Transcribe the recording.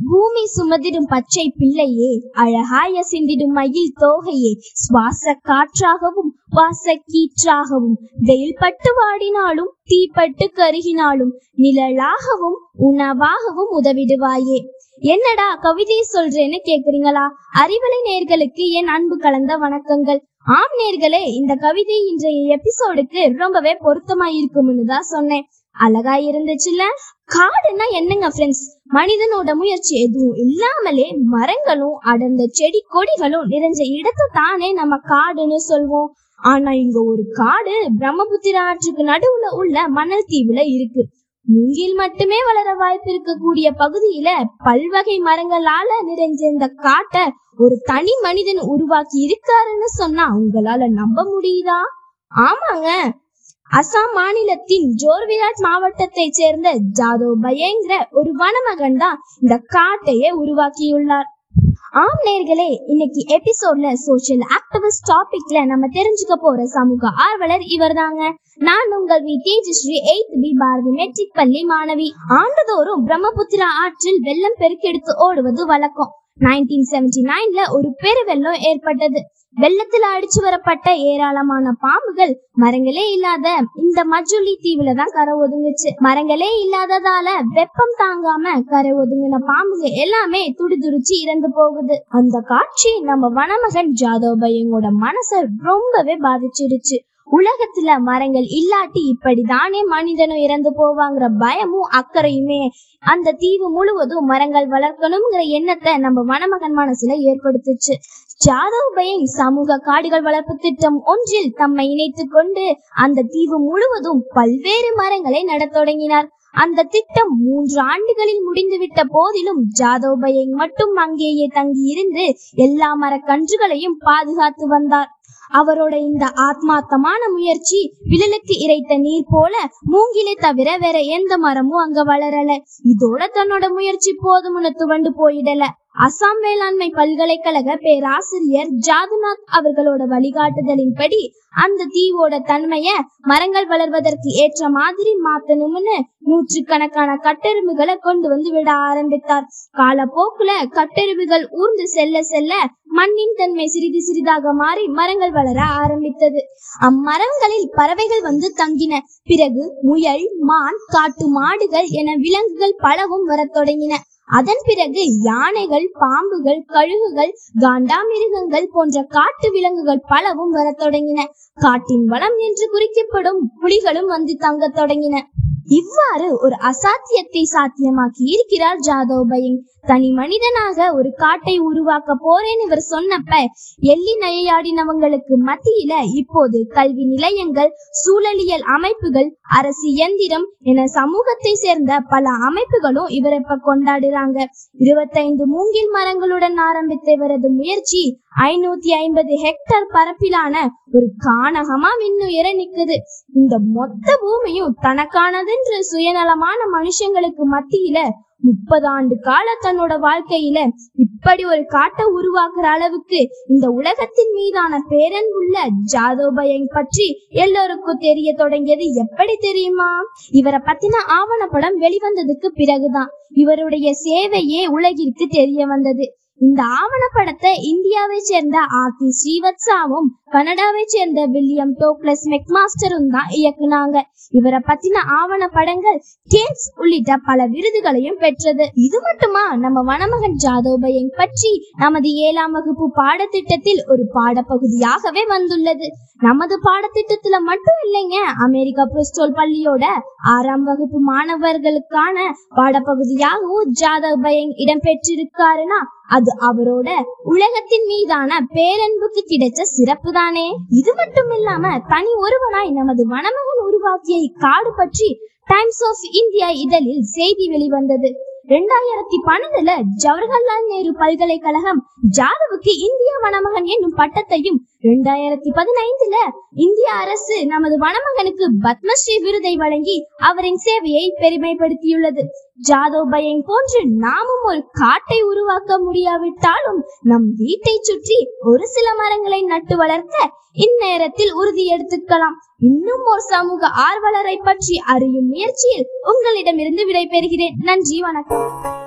பூமி சுமதிடும் பச்சை பிள்ளையே அழகாய சிந்திடும் மயில் தோகையே சுவாச காற்றாகவும் வாச கீற்றாகவும் வெயில் பட்டு வாடினாலும் தீப்பட்டு கருகினாலும் நிழலாகவும் உணவாகவும் உதவிடுவாயே. என்னடா கவிதையை சொல்றேன்னு கேக்குறீங்களா? அறிவலை நேர்களுக்கு என் அன்பு கலந்த வணக்கங்கள். ஆம் நேர்களே இந்த கவிதை இன்றைய எபிசோடுக்கு ரொம்பவே பொருத்தமா இருக்கும்னு தான் சொன்னேன். அழகா இருந்துச்சுல்ல? காடுன்னா என்னங்க ஃப்ரெண்ட்ஸ் மனிதனோட முயற்சி எதுவும் இல்லாமலே மரங்களும் அடர்ந்த செடி கொடிகளும் நிறைஞ்ச இடத்தை தானே நம்ம காடுன்னு சொல்வோம். ஆனா இங்க ஒரு காடு பிரம்மபுத்திரா ஆற்றுக்கு நடுவுல உள்ள மணல் தீவுல இருக்கு. மூங்கில் மட்டுமே வளர வாய்ப்பு இருக்கக்கூடிய பகுதியில பல்வகை மரங்களால நிறைஞ்ச இந்த காட்டை ஒரு தனி மனிதன் உருவாக்கி இருக்காருன்னு சொன்னா உங்களால நம்ப முடியுதா? ஆமாங்க. அசாம் மாநிலத்தின் ஜோர்விராட் மாவட்டத்தை சேர்ந்த ஜாதவ் பயங்கர ஒரு வனமகன் தான் இந்த காட்டையே உருவாக்கியுள்ளார். ஆம் நேர்களே இன்னைக்கு எபிசோட்ல சோஷியல் ஆக்டிவிஸ்ட் டாபிக்ல நம்ம தெரிஞ்சுக்க போற சமூக ஆர்வலர் இவர்தாங்க. நான் உங்கள் V. Tejashree eight B Bharathi matric பள்ளி மாணவி. ஆண்டுதோறும் பிரம்மபுத்திரா ஆற்றில் வெள்ளம் பெருக்கெடுத்து ஓடுவது வழக்கம். நைன்டீன் செவன்டி நைன்ல ஒரு பெருவெள்ளம் ஏற்பட்டது. வெள்ளத்துல அடிச்சு வரப்பட்ட ஏராளமான பாம்புகள் மரங்களே இல்லாத இந்த மஜுலி தீவுல தான் கரை ஒதுங்குச்சு. மரங்களே இல்லாததால வெப்பம் தாங்காம கரை ஒதுங்கின பாம்புங்க எல்லாமே துடிதுடிச்சு இறந்து போகுது. அந்த காட்சி நம்ம வனமகன் ஜாதவ் பையங்கோட மனச ரொம்பவே பாதிச்சிடுச்சு. உலகத்துல மரங்கள் இல்லாட்டி இப்படிதானே மனிதனும் இறந்து போவாங்கிற பயமும் அக்கறையுமே அந்த தீவு முழுவதும் மரங்கள் வளர்க்கணுங்கிற எண்ணத்தை நம்ம வனமகன் மனசுல ஏற்படுத்துச்சு. ஜாதவ் பயங் சமூக காடுகள் வளர்ப்பு திட்டம் ஒன்றில் தம்மை இணைத்து கொண்டு அந்த தீவு முழுவதும் பல்வேறு மரங்களை நடத் தொடங்கினார். அந்த திட்டம் மூன்று ஆண்டுகளில் முடிந்துவிட்ட போதிலும் ஜாதவ் பயங் மட்டும் அங்கேயே தங்கி இருந்து எல்லா மரக்கன்றுகளையும் பாதுகாத்து வந்தார். அவரோட இந்த ஆத்மார்த்தமான முயற்சி விழலுக்கு இறைத்த நீர் போல மூங்கிலே தவிர வேற எந்த மரமும் அங்க வளரல. இதோட தன்னோட முயற்சி போதும்னு துவண்டு போயிடல. அசாம் வேளாண்மை பல்கலைக்கழக பேராசிரியர் ஜாதுநாத் அவர்களோட வழிகாட்டுதலின்படி அந்த தீவோட தன்மைய மரங்கள் வளர்வதற்கு ஏற்ற மாதிரி மாத்தணும்னு நூற்றுக்கணக்கான கட்டெரும்புகளை கொண்டு வந்து விட ஆரம்பித்தார். காலப்போக்குல கட்டெருமைகள் ஊர்ந்து செல்ல செல்ல மண்ணின் தன்மை சிறிது சிறிதாக மாறி மரங்கள் வளர ஆரம்பித்தது. அம்மரங்களில் பறவைகள் வந்து தங்கின. பிறகு முயல் மான் காட்டு மாடுகள் என விலங்குகள் பலவும் வரத் தொடங்கின. அதன் பிறகு யானைகள் பாம்புகள் கழுகுகள் காண்டாமிருகங்கள் போன்ற காட்டு விலங்குகள் பலவும் வரத் தொடங்கின. காட்டின் வளம் என்று குறிக்கப்படும் புலிகளும் வந்து தங்கத் தொடங்கின. இவ்வாறு ஒரு அசாத்தியத்தை சாத்தியமாக்கி இருக்கிறார் ஜாதவ் பயங் தனி மனிதனாக ஒரு காட்டை உருவாக்க போறேன்னு இவர் சொன்னப்ப எள்ளி நயையாடினவங்களுக்கு மத்தியில இப்போது கல்வி நிலையங்கள் சூழலியல் அமைப்புகள் அரசு இயந்திரம் என சமூகத்தை சேர்ந்த பல அமைப்புகளும் இவரை இப்ப கொண்டாடுறாங்க. இருபத்தைந்து மூங்கில் மரங்களுடன் ஆரம்பித்த இவரது முயற்சி ஐநூத்தி ஐம்பது ஹெக்டர் பரப்பிலான ஒரு கானகமா விண்ணுயர நிக்குது. இந்த மொத்த பூமியும் தனக்கானதென்று சுயநலமான மனுஷங்களுக்கு மத்தியில முப்பது ஆண்டு கால தன்னோட வாழ்க்கையில இப்படி ஒரு காட்டை உருவாக்குற அளவுக்கு இந்த உலகத்தின் மீதான பேரன்புள்ள ஜாதவ் பயங் பற்றி எல்லோருக்கும் தெரிய தொடங்கியது எப்படி தெரியுமா? இவரை பத்தின ஆவணப்படம் வெளிவந்ததுக்கு பிறகுதான். இவருடைய சேவையே உலகிற்கு தெரிய வந்தது. இந்த ஆவணப்படத்தை இந்தியாவை சேர்ந்த ஆர்த்தி ஸ்ரீவத்சாவும் கனடாவை சேர்ந்த வில்லியம் டோக்லஸ் மெக்மாஸ்டரும் தான் இயக்குனாங்க. இவரை பத்தின ஆவண படங்கள் கேன்ஸ் உள்ளிட்ட பல விருதுகளையும் பெற்றது. இது மட்டுமா? நம்ம வனமகன் ஜாதவ் பயங் பற்றி நமது ஏழாம் வகுப்பு பாடத்திட்டத்தில் ஒரு பாடப்பகுதியாகவே வந்துள்ளது. நமது பாடத்திட்டத்துல மட்டும் இல்லைங்க அமெரிக்கா புரிஸ்டோல் பள்ளியோட ஆறாம் வகுப்பு மாணவர்களுக்கான பாடப்பகுதியாகவும் ஜாதவ் பயங் இடம்பெற்றிருக்காருன்னா அது அவரோட உலகத்தின் மீதான பேரன்புக்கு கிடைச்ச சிறப்பு தானே இது மட்டும் இல்லாம தனி ஒருவனாய் நமது வனமகன் உருவாக்கிய இக்காடு பற்றி டைம்ஸ் ஆஃப் இந்தியா இதழில் செய்தி வெளிவந்தது. ரெண்டாயிரத்தி பன்னெண்டுல ஜவஹர்லால் நேரு பல்கலைக்கழகம் ஜாதவுக்கு இந்திய வனமகன் என்னும் பட்டத்தையும் ரெண்டாயிரத்தி பதினைந்துல இந்திய அரசு நமது வனமகனுக்கு பத்மஸ்ரீ விருதை வழங்கி அவரின் சேவையை பெருமைப்படுத்தியுள்ளது. ஜாதவ் போன்று நாமும் ஒரு காட்டை உருவாக்க முடியாவிட்டாலும் நம் வீட்டை சுற்றி ஒரு சில மரங்களை நட்டு வளர்க்க இந்நேரத்தில் உறுதி எடுத்துக்கலாம். இன்னும் ஒரு சமூக ஆர்வலரை பற்றி அறியும் முயற்சியில் உங்களிடமிருந்து விடைபெறுகிறேன். நன்றி வணக்கம்.